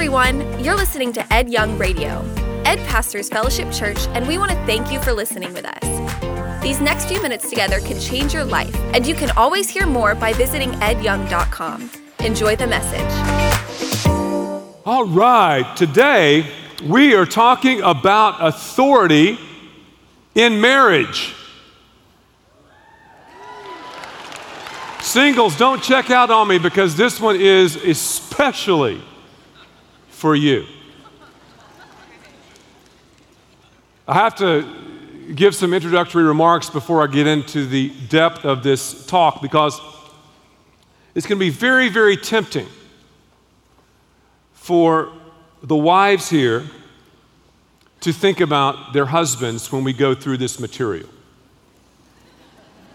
everyone. You're listening to Ed Young Radio. Ed pastors Fellowship Church, and we want to thank you for listening with us. These next few minutes together can change your life, and you can always hear more by visiting edyoung.com. Enjoy the message. All right, today we are talking about authority in marriage. Singles, don't check out on me because this one is especially for you. I have to give some introductory remarks before I get into the depth of this talk because it's going to be very, very tempting for the wives here to think about their husbands when we go through this material.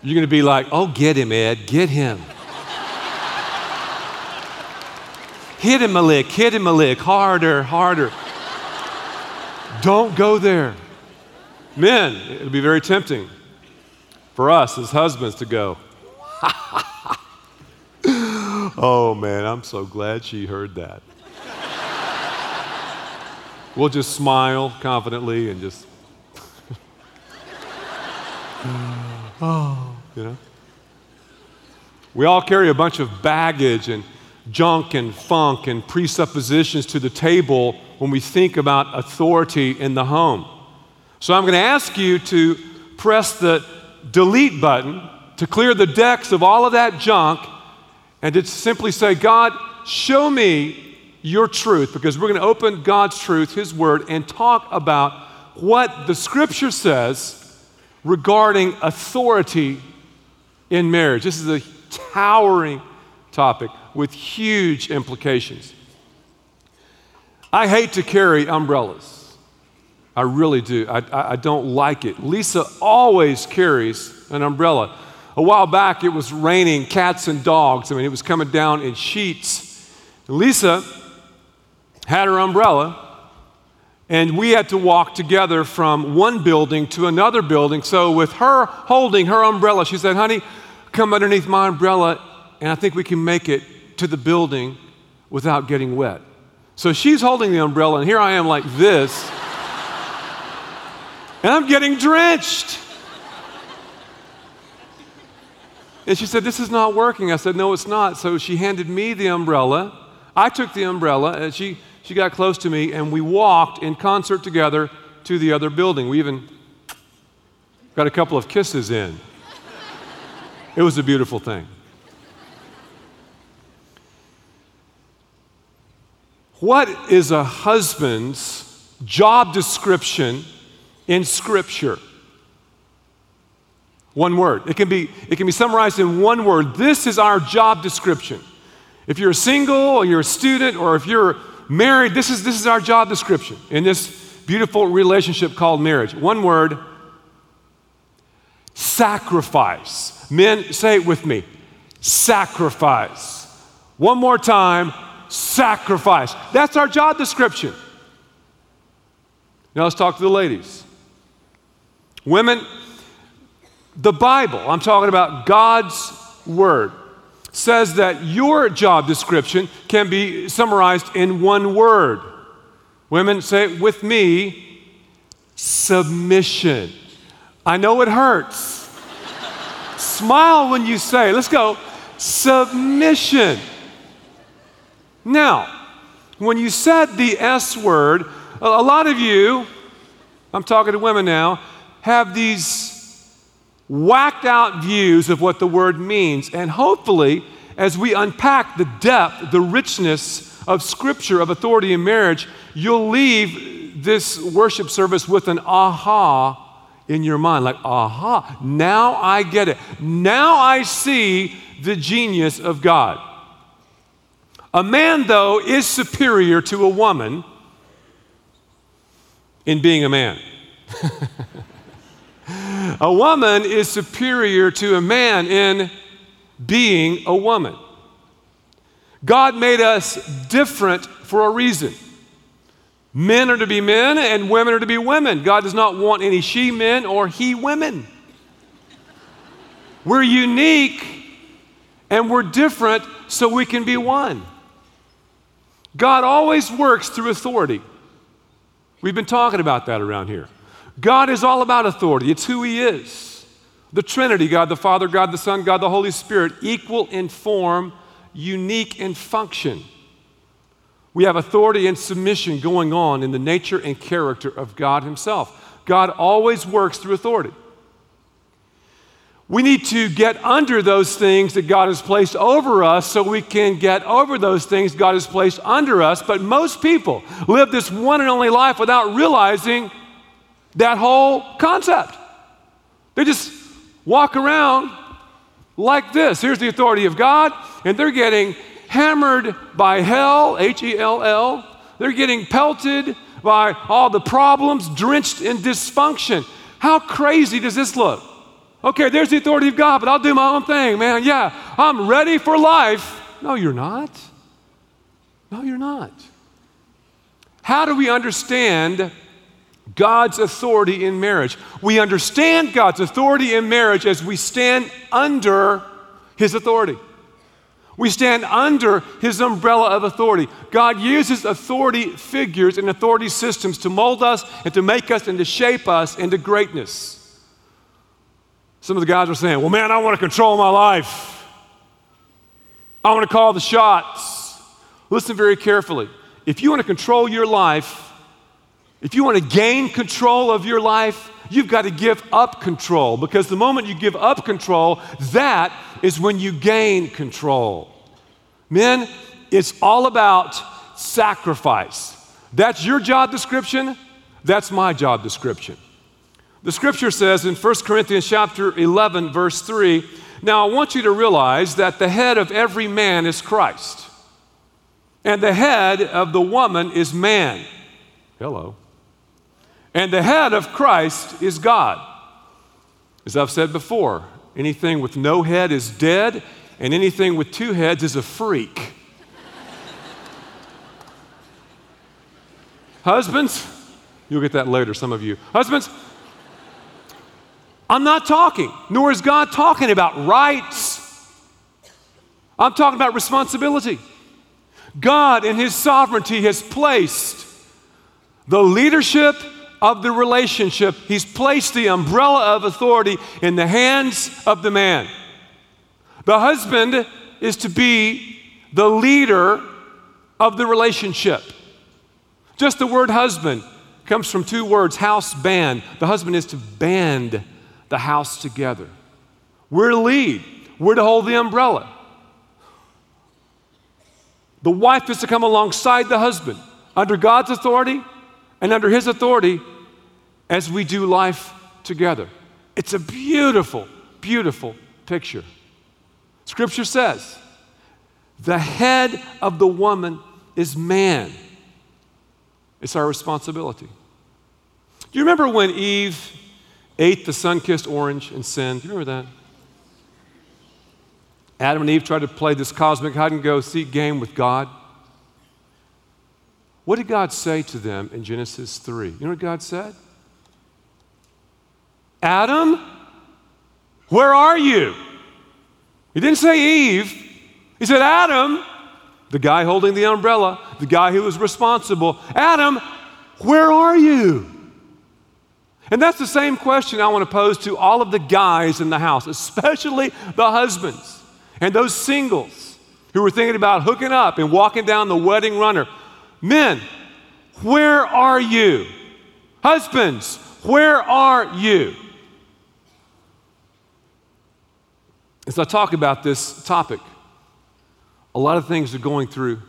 You're going to be like, oh, get him, Ed, get him. Hit him a lick, hit him a lick, harder, harder. Don't go there. Men, it'll be very tempting for us as husbands to go, oh man, I'm so glad she heard that. we'll just smile confidently and just, oh, you know. We all carry a bunch of baggage and junk and funk and presuppositions to the table when we think about authority in the home. So I'm going to ask you to press the delete button to clear the decks of all of that junk and to simply say, God, show me your truth, because we're going to open God's truth, His Word, and talk about what the Scripture says regarding authority in marriage. This is a towering topic with huge implications. I hate to carry umbrellas. I really do. I, I, I, don't like it. Lisa always carries an umbrella. A while back, it was raining cats and dogs. I mean, it was coming down in sheets. Lisa had her umbrella, and we had to walk together from one building to another building. So, with her holding her umbrella, she said, Honey, come underneath my umbrella, and I think we can make it to the building without getting wet. So she's holding the umbrella, and here I am like this, and I'm getting drenched. And she said, This is not working. I said, No, it's not. So she handed me the umbrella. I took the umbrella, and she, she got close to me, and we walked in concert together to the other building. We even got a couple of kisses in. It was a beautiful thing. What is a husband's job description in Scripture? One word. It can, be, it can be summarized in one word. This is our job description. If you're single or you're a student or if you're married, this is, this is our job description in this beautiful relationship called marriage. One word sacrifice. Men, say it with me sacrifice. One more time sacrifice. That's our job description. Now let's talk to the ladies. Women, the Bible, I'm talking about God's Word, says that your job description can be summarized in one word. Women, say it with me submission. I know it hurts. Smile when you say, let's go, submission. Now, when you said the S word, a lot of you, I'm talking to women now, have these whacked out views of what the word means. And hopefully, as we unpack the depth, the richness of Scripture, of authority in marriage, you'll leave this worship service with an aha in your mind. Like, aha, now I get it. Now I see the genius of God. A man, though, is superior to a woman in being a man. a woman is superior to a man in being a woman. God made us different for a reason. Men are to be men and women are to be women. God does not want any she men or he women. We're unique and we're different so we can be one. God always works through authority. We've been talking about that around here. God is all about authority, it's who He is. The Trinity God the Father, God the Son, God the Holy Spirit, equal in form, unique in function. We have authority and submission going on in the nature and character of God Himself. God always works through authority. We need to get under those things that God has placed over us so we can get over those things God has placed under us. But most people live this one and only life without realizing that whole concept. They just walk around like this. Here's the authority of God, and they're getting hammered by hell, H E L L. They're getting pelted by all the problems, drenched in dysfunction. How crazy does this look? Okay, there's the authority of God, but I'll do my own thing, man. Yeah, I'm ready for life. No, you're not. No, you're not. How do we understand God's authority in marriage? We understand God's authority in marriage as we stand under His authority. We stand under His umbrella of authority. God uses authority figures and authority systems to mold us and to make us and to shape us into greatness. Some of the guys were saying, Well, man, I want to control my life. I want to call the shots. Listen very carefully. If you want to control your life, if you want to gain control of your life, you've got to give up control because the moment you give up control, that is when you gain control. Men, it's all about sacrifice. That's your job description, that's my job description. The scripture says in 1 Corinthians chapter 11 verse 3, now I want you to realize that the head of every man is Christ. And the head of the woman is man. Hello. And the head of Christ is God. As I've said before, anything with no head is dead, and anything with two heads is a freak. Husbands, you'll get that later, some of you. Husbands, I'm not talking, nor is God talking about rights. I'm talking about responsibility. God, in His sovereignty, has placed the leadership of the relationship, He's placed the umbrella of authority in the hands of the man. The husband is to be the leader of the relationship. Just the word husband comes from two words house band. The husband is to band the house together. We're to lead, we're to hold the umbrella. The wife is to come alongside the husband under God's authority and under his authority as we do life together. It's a beautiful, beautiful picture. Scripture says the head of the woman is man. It's our responsibility. Do you remember when Eve ate the sun kissed orange and sinned. Do you remember that? Adam and Eve tried to play this cosmic hide and go seek game with God. What did God say to them in Genesis 3? You know what God said? Adam, where are you? He didn't say Eve. He said, Adam, the guy holding the umbrella, the guy who was responsible. Adam, where are you? And that's the same question I want to pose to all of the guys in the house, especially the husbands and those singles who are thinking about hooking up and walking down the wedding runner. Men, where are you? Husbands, where are you? As I talk about this topic, a lot of things are going through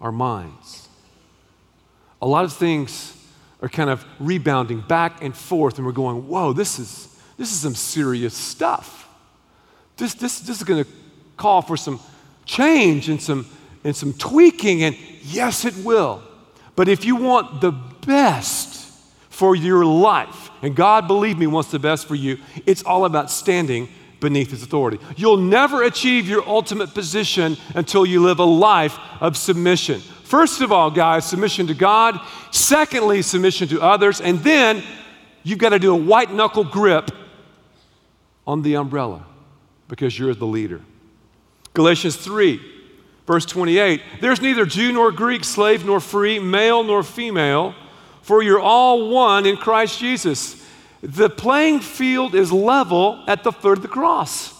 our minds. A lot of things are kind of rebounding back and forth, and we're going, whoa, this is, this is some serious stuff. This, this, this is going to call for some change and some, and some tweaking, and yes, it will. But if you want the best for your life, and God, believe me, wants the best for you, it's all about standing beneath His authority. You'll never achieve your ultimate position until you live a life of submission. First of all, guys, submission to God. Secondly, submission to others. And then you've got to do a white knuckle grip on the umbrella because you're the leader. Galatians 3, Verse 28 There's neither Jew nor Greek, slave nor free, male nor female, for you're all one in Christ Jesus. The playing field is level at the foot of the cross.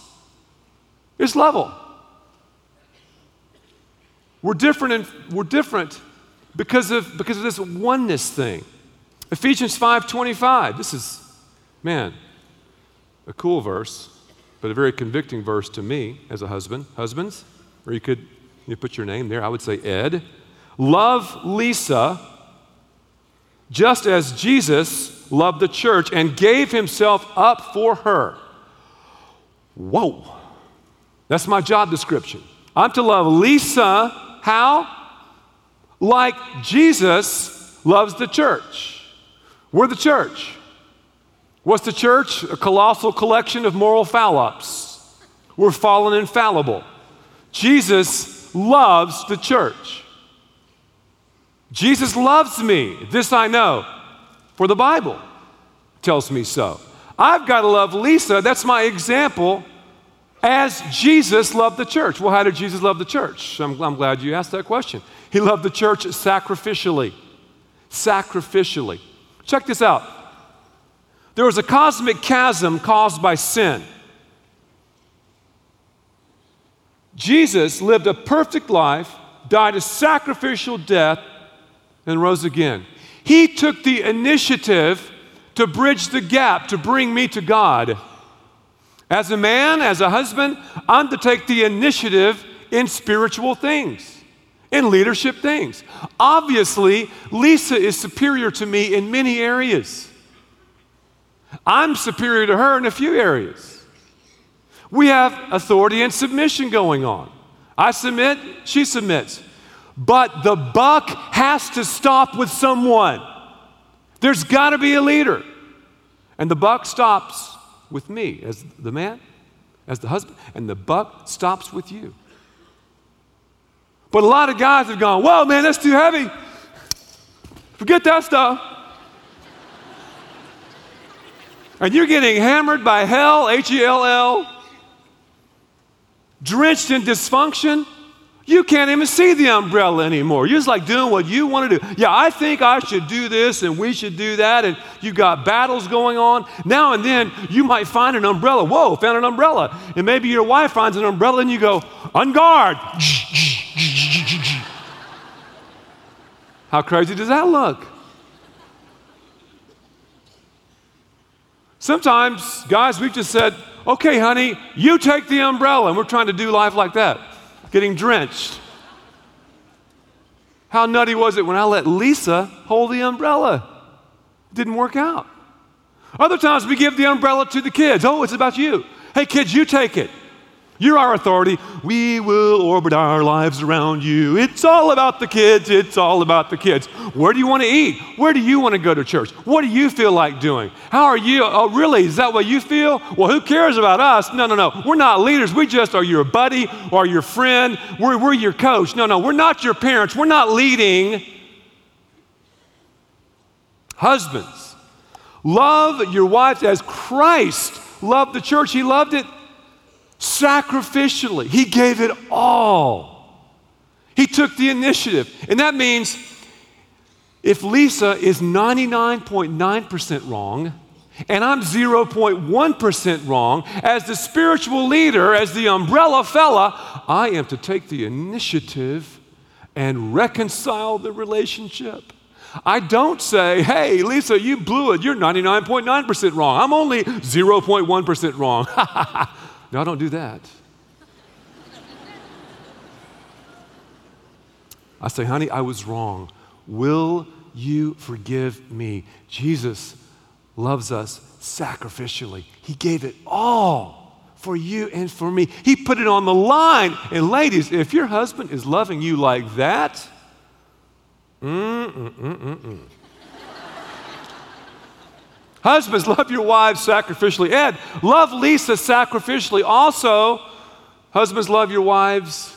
It's level. We're different, and we're different because of, because of this oneness thing. Ephesians 5:25. This is, man, a cool verse, but a very convicting verse to me as a husband. Husbands, or you could you put your name there. I would say Ed. Love Lisa just as Jesus loved the church and gave himself up for her. Whoa. That's my job description. I'm to love Lisa how? Like Jesus loves the church. We're the church. What's the church? A colossal collection of moral foul ups. We're fallen and fallible. Jesus loves the church. Jesus loves me. This I know, for the Bible tells me so. I've got to love Lisa. That's my example as Jesus loved the church. Well, how did Jesus love the church? I'm, I'm glad you asked that question. He loved the church sacrificially. Sacrificially. Check this out. There was a cosmic chasm caused by sin. Jesus lived a perfect life, died a sacrificial death, and rose again. He took the initiative to bridge the gap, to bring me to God. As a man, as a husband, I'm to take the initiative in spiritual things, in leadership things. Obviously, Lisa is superior to me in many areas. I'm superior to her in a few areas. We have authority and submission going on. I submit, she submits. But the buck has to stop with someone. There's got to be a leader. And the buck stops with me as the man, as the husband, and the buck stops with you. But a lot of guys have gone, whoa, man, that's too heavy. Forget that stuff. and you're getting hammered by hell, H E L L, drenched in dysfunction. You can't even see the umbrella anymore. You're just like doing what you want to do. Yeah, I think I should do this and we should do that. And you've got battles going on. Now and then you might find an umbrella. Whoa, found an umbrella. And maybe your wife finds an umbrella and you go, on guard. How crazy does that look? Sometimes, guys, we've just said, okay, honey, you take the umbrella. And we're trying to do life like that getting drenched. How nutty was it when I let Lisa hold the umbrella? It didn't work out. Other times we give the umbrella to the kids. Oh, it's about you. Hey, kids, you take it. You're our authority. We will orbit our lives around you. It's all about the kids. It's all about the kids. Where do you want to eat? Where do you want to go to church? What do you feel like doing? How are you? Oh, really? Is that what you feel? Well, who cares about us? No, no, no. We're not leaders. We just are your buddy or your friend. We're, we're your coach. No, no. We're not your parents. We're not leading. Husbands, love your wives as Christ loved the church. He loved it sacrificially. He gave it all. He took the initiative. And that means if Lisa is 99.9% wrong, and I'm 0.1% wrong, as the spiritual leader, as the umbrella fella, I am to take the initiative and reconcile the relationship. I don't say, hey, Lisa, you blew it. You're 99.9% wrong. I'm only 0.1% wrong. No, don't do that. I say, honey, I was wrong. Will you forgive me? Jesus loves us sacrificially. He gave it all for you and for me. He put it on the line. And ladies, if your husband is loving you like that, mm, mm, mm, mm, mm. Husbands, love your wives sacrificially. Ed, love Lisa sacrificially. Also, husbands, love your wives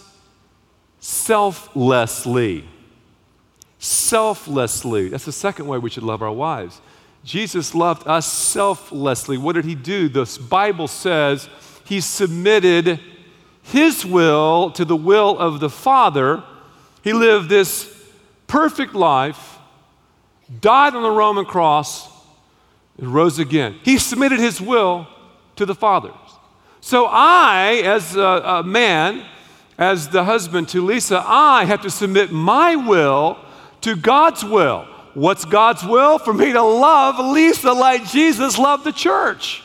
selflessly. Selflessly. That's the second way we should love our wives. Jesus loved us selflessly. What did he do? The Bible says he submitted his will to the will of the Father. He lived this perfect life, died on the Roman cross, and rose again. He submitted his will to the Father's. So I, as a, a man, as the husband to Lisa, I have to submit my will to God's will. What's God's will? For me to love Lisa like Jesus loved the church.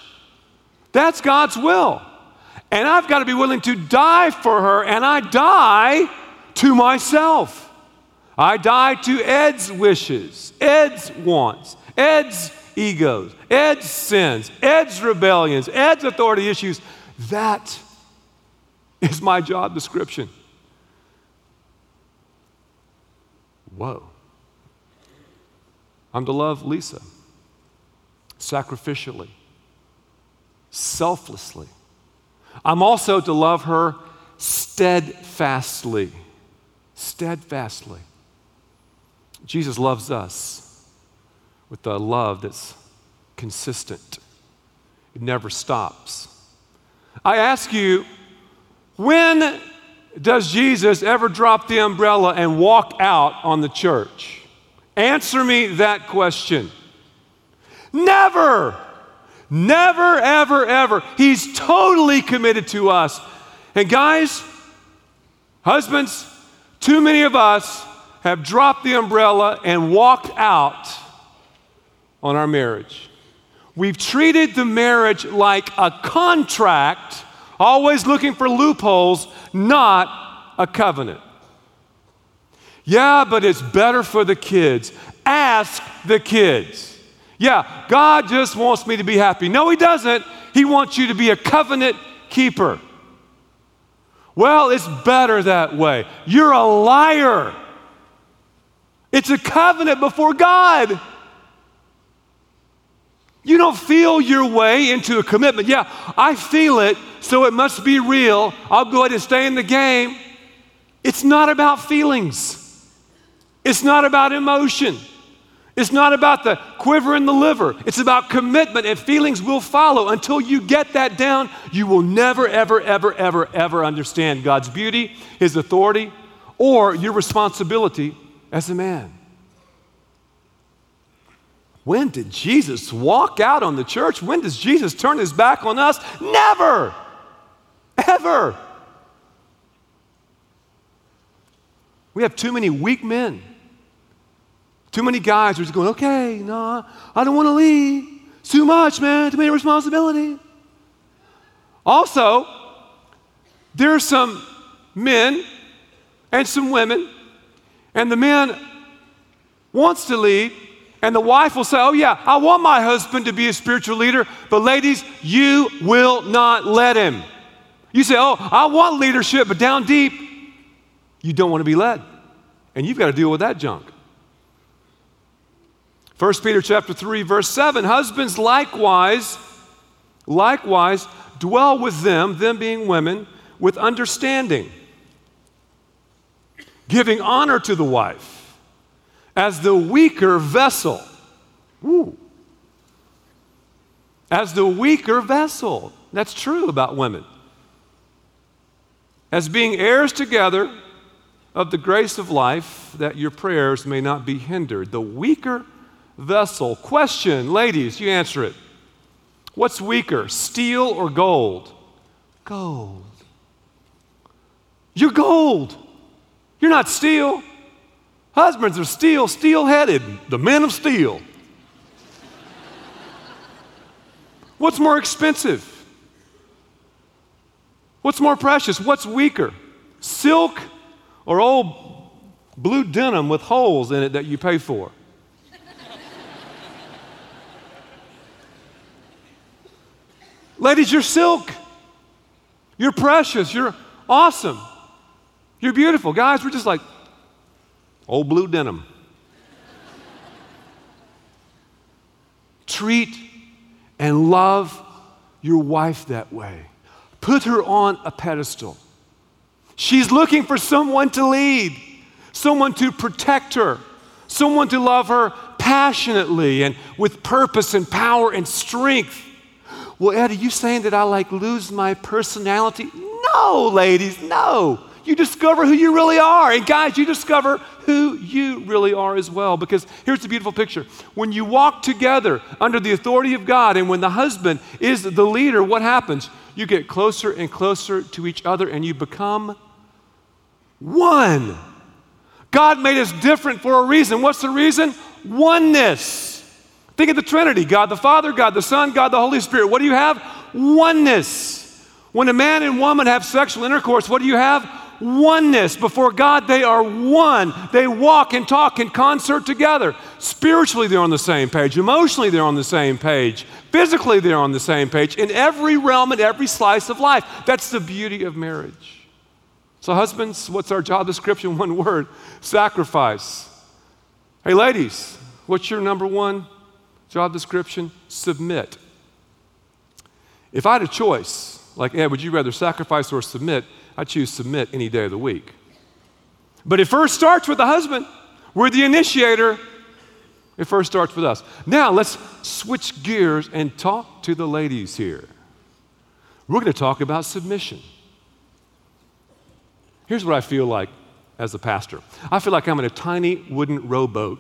That's God's will. And I've got to be willing to die for her, and I die to myself. I die to Ed's wishes, Ed's wants, Ed's egos, Ed's sins, Ed's rebellions, Ed's authority issues. That is my job description. Whoa. I'm to love Lisa sacrificially, selflessly. I'm also to love her steadfastly. Steadfastly. Jesus loves us with a love that's consistent, it never stops. I ask you, when does Jesus ever drop the umbrella and walk out on the church? Answer me that question. Never. Never, ever, ever. He's totally committed to us. And guys, husbands, too many of us have dropped the umbrella and walked out on our marriage. We've treated the marriage like a contract, always looking for loopholes, not a covenant. Yeah, but it's better for the kids. Ask the kids. Yeah, God just wants me to be happy. No, He doesn't. He wants you to be a covenant keeper. Well, it's better that way. You're a liar. It's a covenant before God. You don't feel your way into a commitment. Yeah, I feel it, so it must be real. I'll go ahead and stay in the game. It's not about feelings, it's not about emotion. It's not about the quiver in the liver. It's about commitment, and feelings will follow. Until you get that down, you will never, ever, ever, ever, ever understand God's beauty, His authority, or your responsibility as a man. When did Jesus walk out on the church? When does Jesus turn his back on us? Never, ever. We have too many weak men. Too many guys are just going, okay, no, I don't want to leave. It's too much, man, too many responsibility. Also, there are some men and some women, and the man wants to lead, and the wife will say, Oh, yeah, I want my husband to be a spiritual leader, but ladies, you will not let him. You say, Oh, I want leadership, but down deep, you don't want to be led. And you've got to deal with that junk. 1 Peter chapter 3 verse 7 husbands likewise likewise dwell with them them being women with understanding giving honor to the wife as the weaker vessel. As the weaker vessel. That's true about women. As being heirs together of the grace of life, that your prayers may not be hindered. The weaker vessel. Question, ladies, you answer it. What's weaker, steel or gold? Gold. You're gold. You're not steel. Husbands are steel, steel headed, the men of steel. What's more expensive? What's more precious? What's weaker? Silk or old blue denim with holes in it that you pay for? Ladies, you're silk. You're precious. You're awesome. You're beautiful. Guys, we're just like, Old blue denim. Treat and love your wife that way. Put her on a pedestal. She's looking for someone to lead, someone to protect her, someone to love her passionately and with purpose and power and strength. Well, Ed, are you saying that I like lose my personality? No, ladies, no. You discover who you really are. And guys, you discover who you really are as well. Because here's the beautiful picture. When you walk together under the authority of God, and when the husband is the leader, what happens? You get closer and closer to each other, and you become one. God made us different for a reason. What's the reason? Oneness. Think of the Trinity God the Father, God the Son, God the Holy Spirit. What do you have? Oneness. When a man and woman have sexual intercourse, what do you have? Oneness. Before God, they are one. They walk and talk in concert together. Spiritually, they're on the same page. Emotionally, they're on the same page. Physically, they're on the same page. In every realm and every slice of life. That's the beauty of marriage. So, husbands, what's our job description? One word sacrifice. Hey, ladies, what's your number one job description? Submit. If I had a choice, like, Ed, would you rather sacrifice or submit? I choose submit any day of the week. But it first starts with the husband. We're the initiator. It first starts with us. Now, let's switch gears and talk to the ladies here. We're going to talk about submission. Here's what I feel like as a pastor I feel like I'm in a tiny wooden rowboat.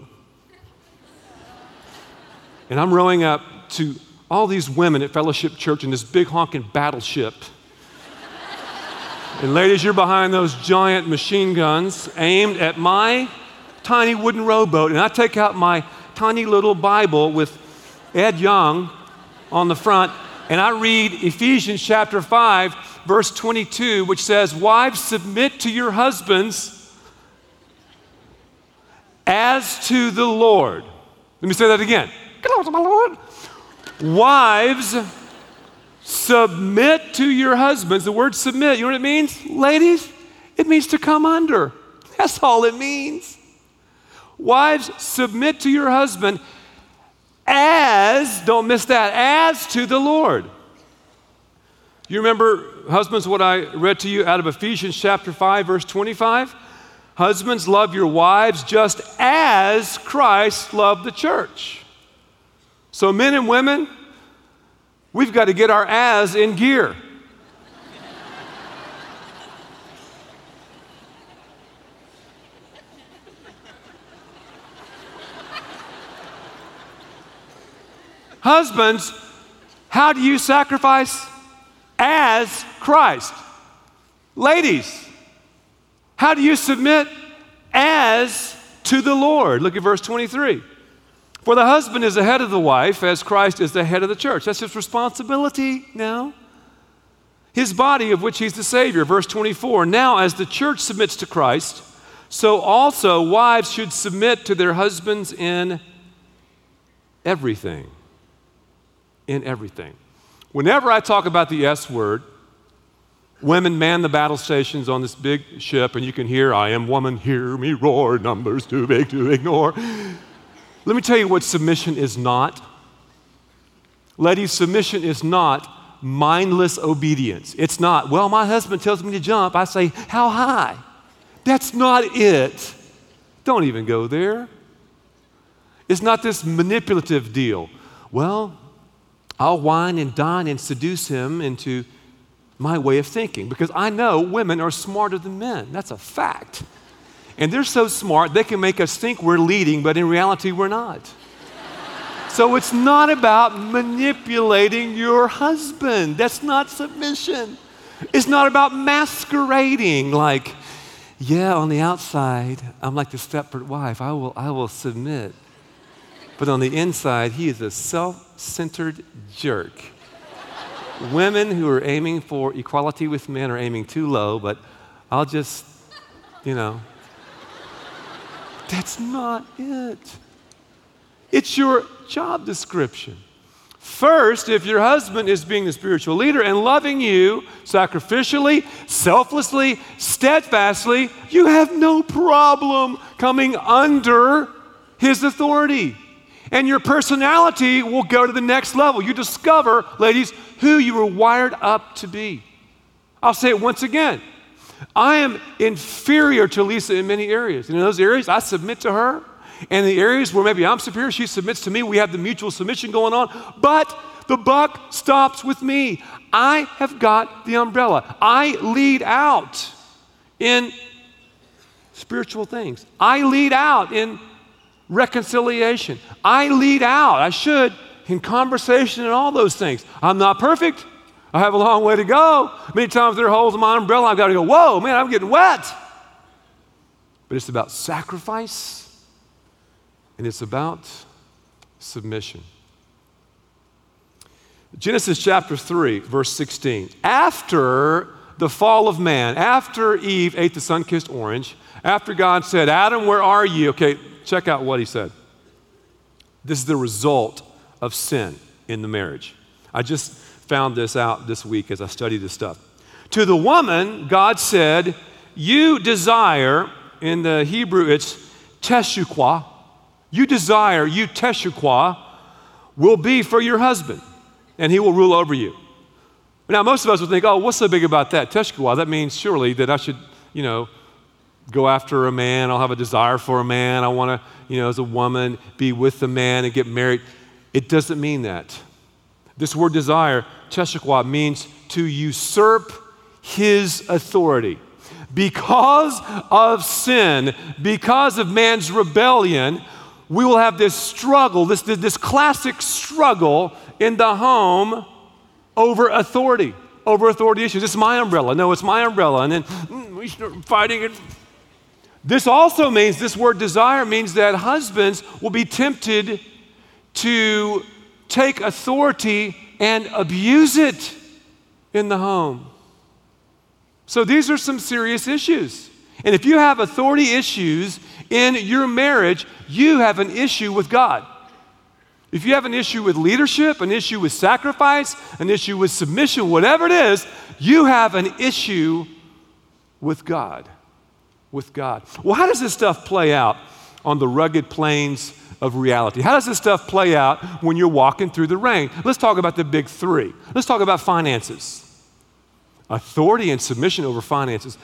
And I'm rowing up to all these women at Fellowship Church in this big honking battleship. And ladies, you're behind those giant machine guns aimed at my tiny wooden rowboat. And I take out my tiny little Bible with Ed Young on the front, and I read Ephesians chapter 5, verse 22, which says, Wives, submit to your husbands as to the Lord. Let me say that again. Wives, submit to your husbands. The word submit, you know what it means? Ladies, it means to come under. That's all it means. Wives, submit to your husband as, don't miss that, as to the Lord. You remember, husbands, what I read to you out of Ephesians chapter 5, verse 25? Husbands, love your wives just as Christ loved the church. So, men and women, we've got to get our as in gear. Husbands, how do you sacrifice as Christ? Ladies, how do you submit as to the Lord? Look at verse 23. For the husband is the head of the wife, as Christ is the head of the church. That's his responsibility now. His body, of which he's the Savior. Verse 24. Now, as the church submits to Christ, so also wives should submit to their husbands in everything. In everything. Whenever I talk about the S word, women man the battle stations on this big ship, and you can hear, I am woman, hear me roar, numbers too big to ignore. Let me tell you what submission is not. Ladies, submission is not mindless obedience. It's not, well, my husband tells me to jump. I say, how high? That's not it. Don't even go there. It's not this manipulative deal. Well, I'll wine and dine and seduce him into my way of thinking because I know women are smarter than men. That's a fact. And they're so smart, they can make us think we're leading, but in reality, we're not. so it's not about manipulating your husband. That's not submission. It's not about masquerading like, yeah, on the outside, I'm like the Stepford wife. I will, I will submit. But on the inside, he is a self centered jerk. Women who are aiming for equality with men are aiming too low, but I'll just, you know, that's not it. It's your job description. First, if your husband is being the spiritual leader and loving you sacrificially, selflessly, steadfastly, you have no problem coming under his authority. And your personality will go to the next level. You discover, ladies, who you were wired up to be. I'll say it once again. I am inferior to Lisa in many areas. And in those areas, I submit to her. And the areas where maybe I'm superior, she submits to me. We have the mutual submission going on. But the buck stops with me. I have got the umbrella. I lead out in spiritual things. I lead out in reconciliation. I lead out, I should, in conversation and all those things. I'm not perfect. I have a long way to go. Many times there are holes in my umbrella. I've got to go, whoa, man, I'm getting wet. But it's about sacrifice and it's about submission. Genesis chapter 3, verse 16. After the fall of man, after Eve ate the sun kissed orange, after God said, Adam, where are you? Okay, check out what he said. This is the result of sin in the marriage. I just found this out this week as I studied this stuff. To the woman, God said, You desire, in the Hebrew it's teshukwa, you desire, you teshukwa, will be for your husband, and he will rule over you. Now, most of us would think, oh, what's so big about that? Teshukwa, that means surely that I should, you know, go after a man. I'll have a desire for a man. I want to, you know, as a woman, be with a man and get married. It doesn't mean that. This word desire, teshukwa, means to usurp his authority. Because of sin, because of man's rebellion, we will have this struggle, this, this classic struggle in the home over authority, over authority issues. It's my umbrella. No, it's my umbrella. And then mm, we start fighting it. This also means, this word desire means that husbands will be tempted to take authority and abuse it in the home. So these are some serious issues. And if you have authority issues in your marriage, you have an issue with God. If you have an issue with leadership, an issue with sacrifice, an issue with submission, whatever it is, you have an issue with God. With God. Well, how does this stuff play out on the rugged plains of reality? How does this stuff play out when you're walking through the rain? Let's talk about the big three. Let's talk about finances authority and submission over finances.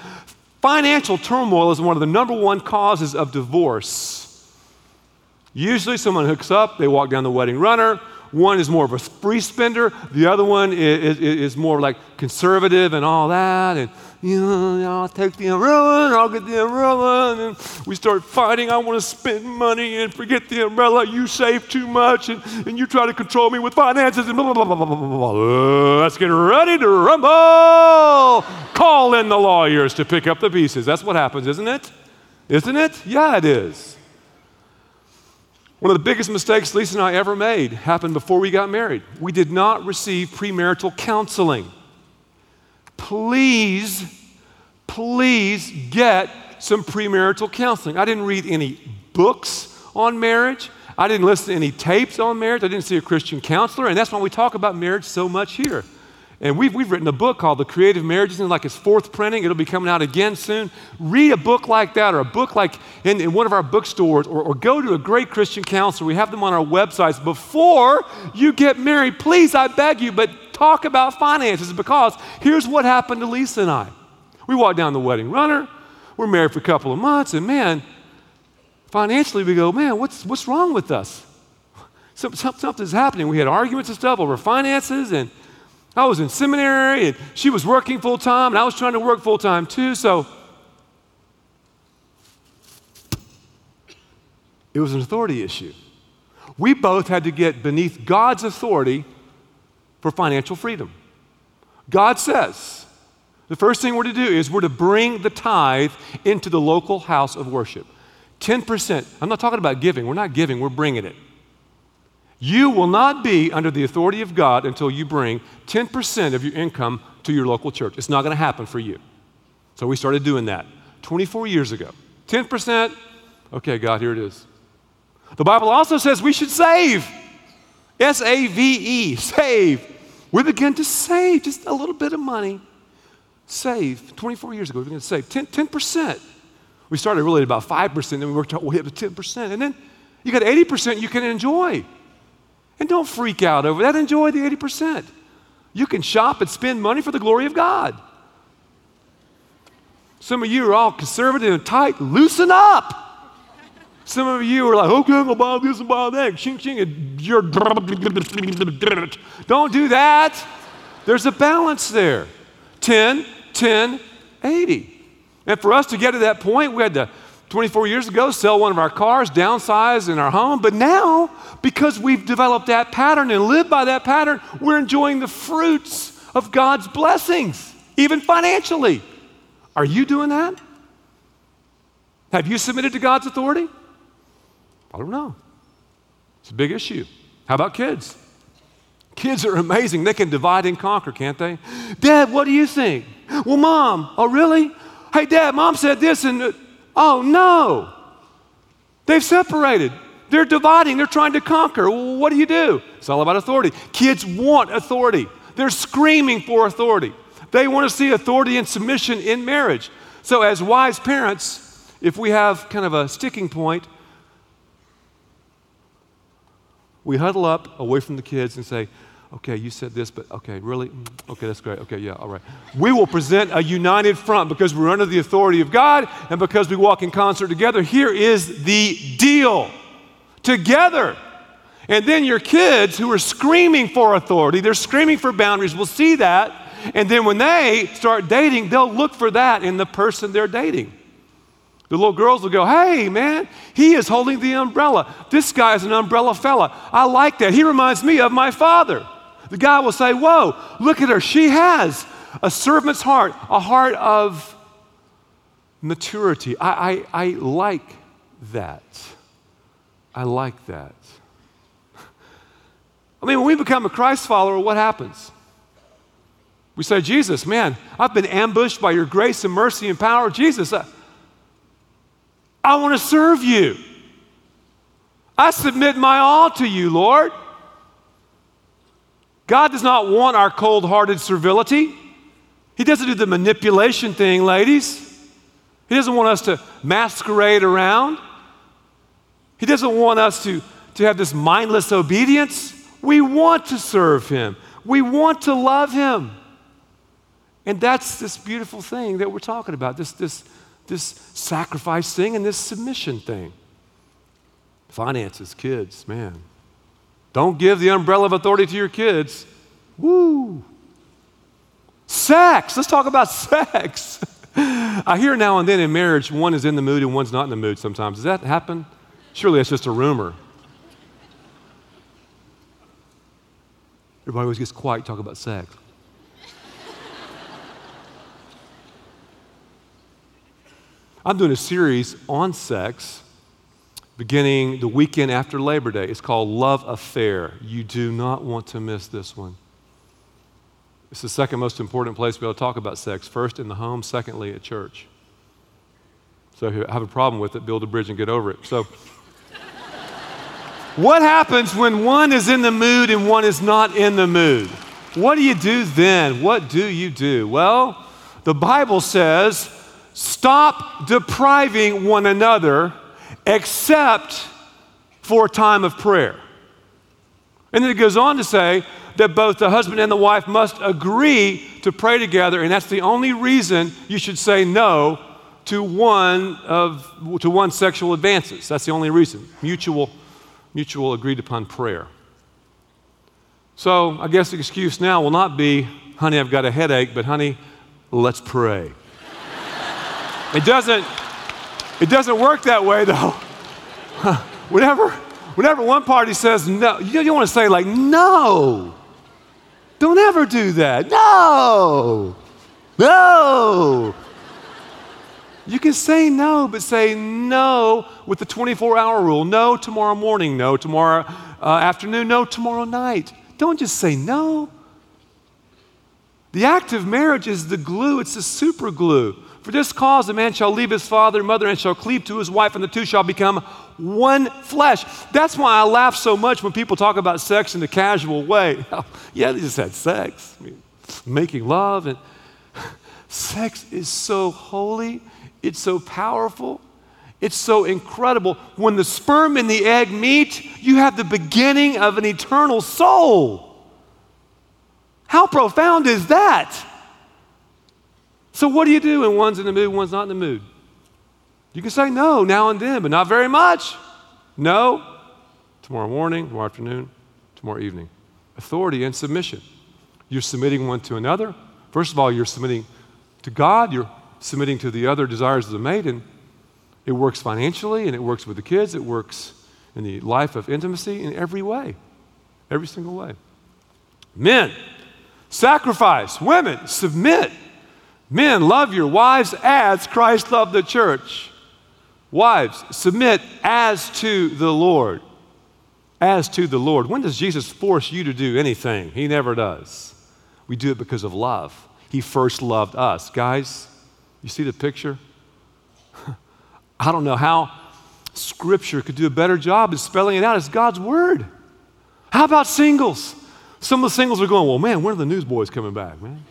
Financial turmoil is one of the number one causes of divorce. Usually, someone hooks up, they walk down the wedding runner. One is more of a free spender, the other one is, is, is more like conservative and all that. And, you know, I'll take the umbrella I'll get the umbrella. And we start fighting. I want to spend money and forget the umbrella. You save too much and, and you try to control me with finances and blah, blah, blah, blah, blah, blah. Uh, let's get ready to rumble. Call in the lawyers to pick up the pieces. That's what happens, isn't it? Isn't it? Yeah, it is. One of the biggest mistakes Lisa and I ever made happened before we got married. We did not receive premarital counseling. Please, please get some premarital counseling. I didn't read any books on marriage. I didn't listen to any tapes on marriage. I didn't see a Christian counselor. And that's why we talk about marriage so much here. And we've, we've written a book called The Creative Marriages, and like its fourth printing. It'll be coming out again soon. Read a book like that, or a book like in, in one of our bookstores, or, or go to a great Christian counselor. We have them on our websites before you get married. Please, I beg you, but talk about finances because here's what happened to Lisa and I. We walked down the wedding runner. We're married for a couple of months, and man, financially, we go, man, what's, what's wrong with us? something's happening. We had arguments and stuff over finances, and I was in seminary and she was working full time and I was trying to work full time too. So it was an authority issue. We both had to get beneath God's authority for financial freedom. God says the first thing we're to do is we're to bring the tithe into the local house of worship. 10%. I'm not talking about giving. We're not giving, we're bringing it. You will not be under the authority of God until you bring 10% of your income to your local church. It's not going to happen for you. So we started doing that 24 years ago. 10%, okay, God, here it is. The Bible also says we should save. S A V E, save. We begin to save just a little bit of money. Save. 24 years ago, we began to save 10, 10%. We started really at about 5%, then we worked our way up to 10%. And then you got 80% you can enjoy. And don't freak out over that. Enjoy the 80%. You can shop and spend money for the glory of God. Some of you are all conservative and tight. Loosen up. Some of you are like, okay, I'm gonna buy this and buy that. You're. Don't do that. There's a balance there 10, 10, 80. And for us to get to that point, we had to 24 years ago sell one of our cars, downsize in our home. But now, because we've developed that pattern and lived by that pattern, we're enjoying the fruits of God's blessings, even financially. Are you doing that? Have you submitted to God's authority? I don't know. It's a big issue. How about kids? Kids are amazing. They can divide and conquer, can't they? Dad, what do you think? Well, mom, oh, really? Hey, dad, mom said this, and uh, oh, no. They've separated. They're dividing. They're trying to conquer. Well, what do you do? It's all about authority. Kids want authority, they're screaming for authority. They want to see authority and submission in marriage. So, as wise parents, if we have kind of a sticking point, we huddle up away from the kids and say, Okay, you said this, but okay, really? Mm, okay, that's great. Okay, yeah, all right. We will present a united front because we're under the authority of God and because we walk in concert together. Here is the deal together. And then your kids who are screaming for authority, they're screaming for boundaries, will see that. And then when they start dating, they'll look for that in the person they're dating. The little girls will go, Hey, man, he is holding the umbrella. This guy is an umbrella fella. I like that. He reminds me of my father. The guy will say, Whoa, look at her. She has a servant's heart, a heart of maturity. I, I, I like that. I like that. I mean, when we become a Christ follower, what happens? We say, Jesus, man, I've been ambushed by your grace and mercy and power. Jesus, I, I want to serve you. I submit my all to you, Lord. God does not want our cold hearted servility. He doesn't do the manipulation thing, ladies. He doesn't want us to masquerade around. He doesn't want us to, to have this mindless obedience. We want to serve Him, we want to love Him. And that's this beautiful thing that we're talking about this, this this sacrifice thing and this submission thing. Finances, kids, man. Don't give the umbrella of authority to your kids. Woo. Sex. Let's talk about sex. I hear now and then in marriage, one is in the mood and one's not in the mood sometimes. Does that happen? Surely that's just a rumor. Everybody always gets quiet talk about sex. I'm doing a series on sex beginning the weekend after Labor Day. It's called Love Affair. You do not want to miss this one. It's the second most important place to be able to talk about sex. First in the home, secondly at church. So if you have a problem with it, build a bridge and get over it. So, what happens when one is in the mood and one is not in the mood? What do you do then? What do you do? Well, the Bible says Stop depriving one another except for a time of prayer. And then it goes on to say that both the husband and the wife must agree to pray together, and that's the only reason you should say no to one of to one sexual advances. That's the only reason. Mutual, mutual agreed upon prayer. So I guess the excuse now will not be, honey, I've got a headache, but honey, let's pray. It doesn't, it doesn't work that way though. whenever, whenever one party says no, you don't want to say like, no. Don't ever do that. No. No. You can say no, but say no with the 24 hour rule. No tomorrow morning, no tomorrow uh, afternoon, no tomorrow night. Don't just say no. The act of marriage is the glue, it's the super glue. For this cause, a man shall leave his father and mother and shall cleave to his wife, and the two shall become one flesh. That's why I laugh so much when people talk about sex in a casual way. yeah, they just had sex, I mean, making love. And sex is so holy, it's so powerful, it's so incredible. When the sperm and the egg meet, you have the beginning of an eternal soul. How profound is that? So, what do you do when one's in the mood, one's not in the mood? You can say no now and then, but not very much. No, tomorrow morning, tomorrow afternoon, tomorrow evening. Authority and submission. You're submitting one to another. First of all, you're submitting to God, you're submitting to the other desires of the maiden. It works financially and it works with the kids, it works in the life of intimacy in every way, every single way. Men, sacrifice. Women, submit. Men, love your wives as Christ loved the church. Wives, submit as to the Lord. As to the Lord. When does Jesus force you to do anything? He never does. We do it because of love. He first loved us. Guys, you see the picture? I don't know how Scripture could do a better job of spelling it out. It's God's Word. How about singles? Some of the singles are going, well, man, when are the newsboys coming back, man?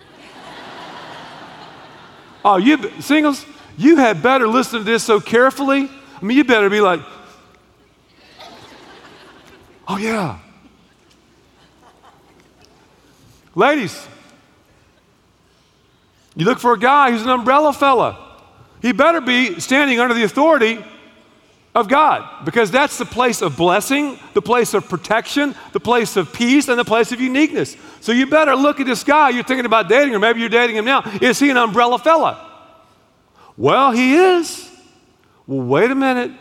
Oh, you singles, you had better listen to this so carefully. I mean, you better be like, oh, yeah. Ladies, you look for a guy who's an umbrella fella. He better be standing under the authority of God because that's the place of blessing, the place of protection, the place of peace, and the place of uniqueness. So you better look at this guy you're thinking about dating, or maybe you're dating him now. Is he an umbrella fella? Well, he is. Well, wait a minute.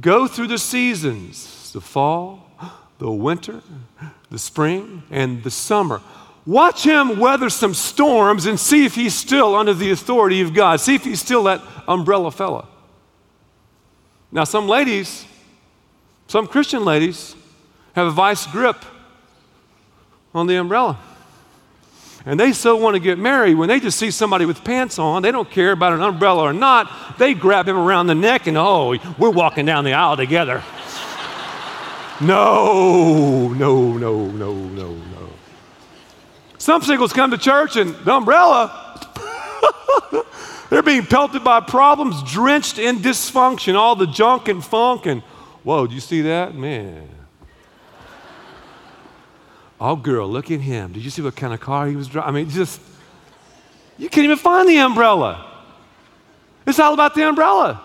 Go through the seasons the fall, the winter, the spring, and the summer. Watch him weather some storms and see if he's still under the authority of God. See if he's still that umbrella fella. Now, some ladies, some Christian ladies, have a vice grip on the umbrella. And they so want to get married when they just see somebody with pants on, they don't care about an umbrella or not. They grab him around the neck and, oh, we're walking down the aisle together. no, no, no, no, no, no. Some singles come to church and the umbrella, they're being pelted by problems, drenched in dysfunction, all the junk and funk. And whoa, do you see that? Man. Oh, girl, look at him. Did you see what kind of car he was driving? I mean, just, you can't even find the umbrella. It's all about the umbrella.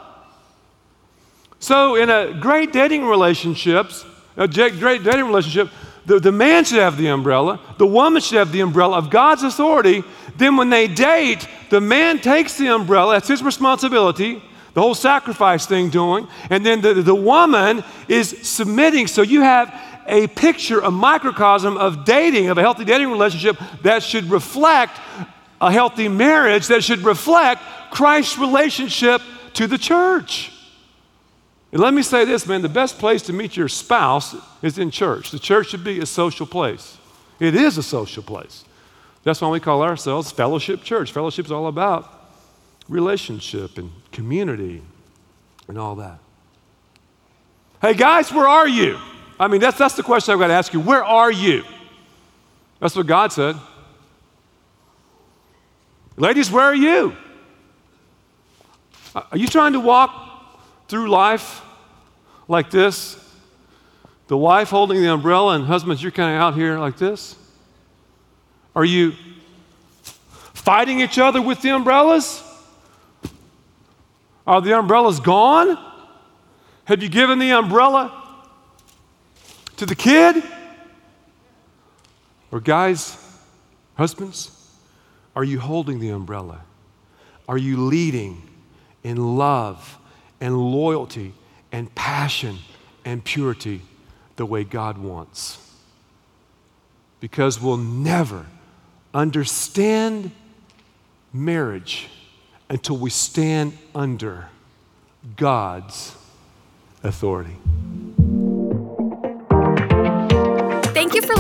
So, in a great dating relationships, a great dating relationship, the, the man should have the umbrella, the woman should have the umbrella of God's authority. Then, when they date, the man takes the umbrella, that's his responsibility, the whole sacrifice thing doing, and then the, the woman is submitting. So, you have a picture, a microcosm of dating, of a healthy dating relationship that should reflect a healthy marriage, that should reflect Christ's relationship to the church. And let me say this, man the best place to meet your spouse is in church. The church should be a social place. It is a social place. That's why we call ourselves Fellowship Church. Fellowship is all about relationship and community and all that. Hey, guys, where are you? I mean, that's, that's the question I've got to ask you. Where are you? That's what God said. Ladies, where are you? Are you trying to walk through life like this? The wife holding the umbrella, and husbands, you're kind of out here like this? Are you fighting each other with the umbrellas? Are the umbrellas gone? Have you given the umbrella to the kid? Or, guys, husbands, are you holding the umbrella? Are you leading in love and loyalty and passion and purity the way God wants. Because we'll never understand marriage until we stand under God's authority.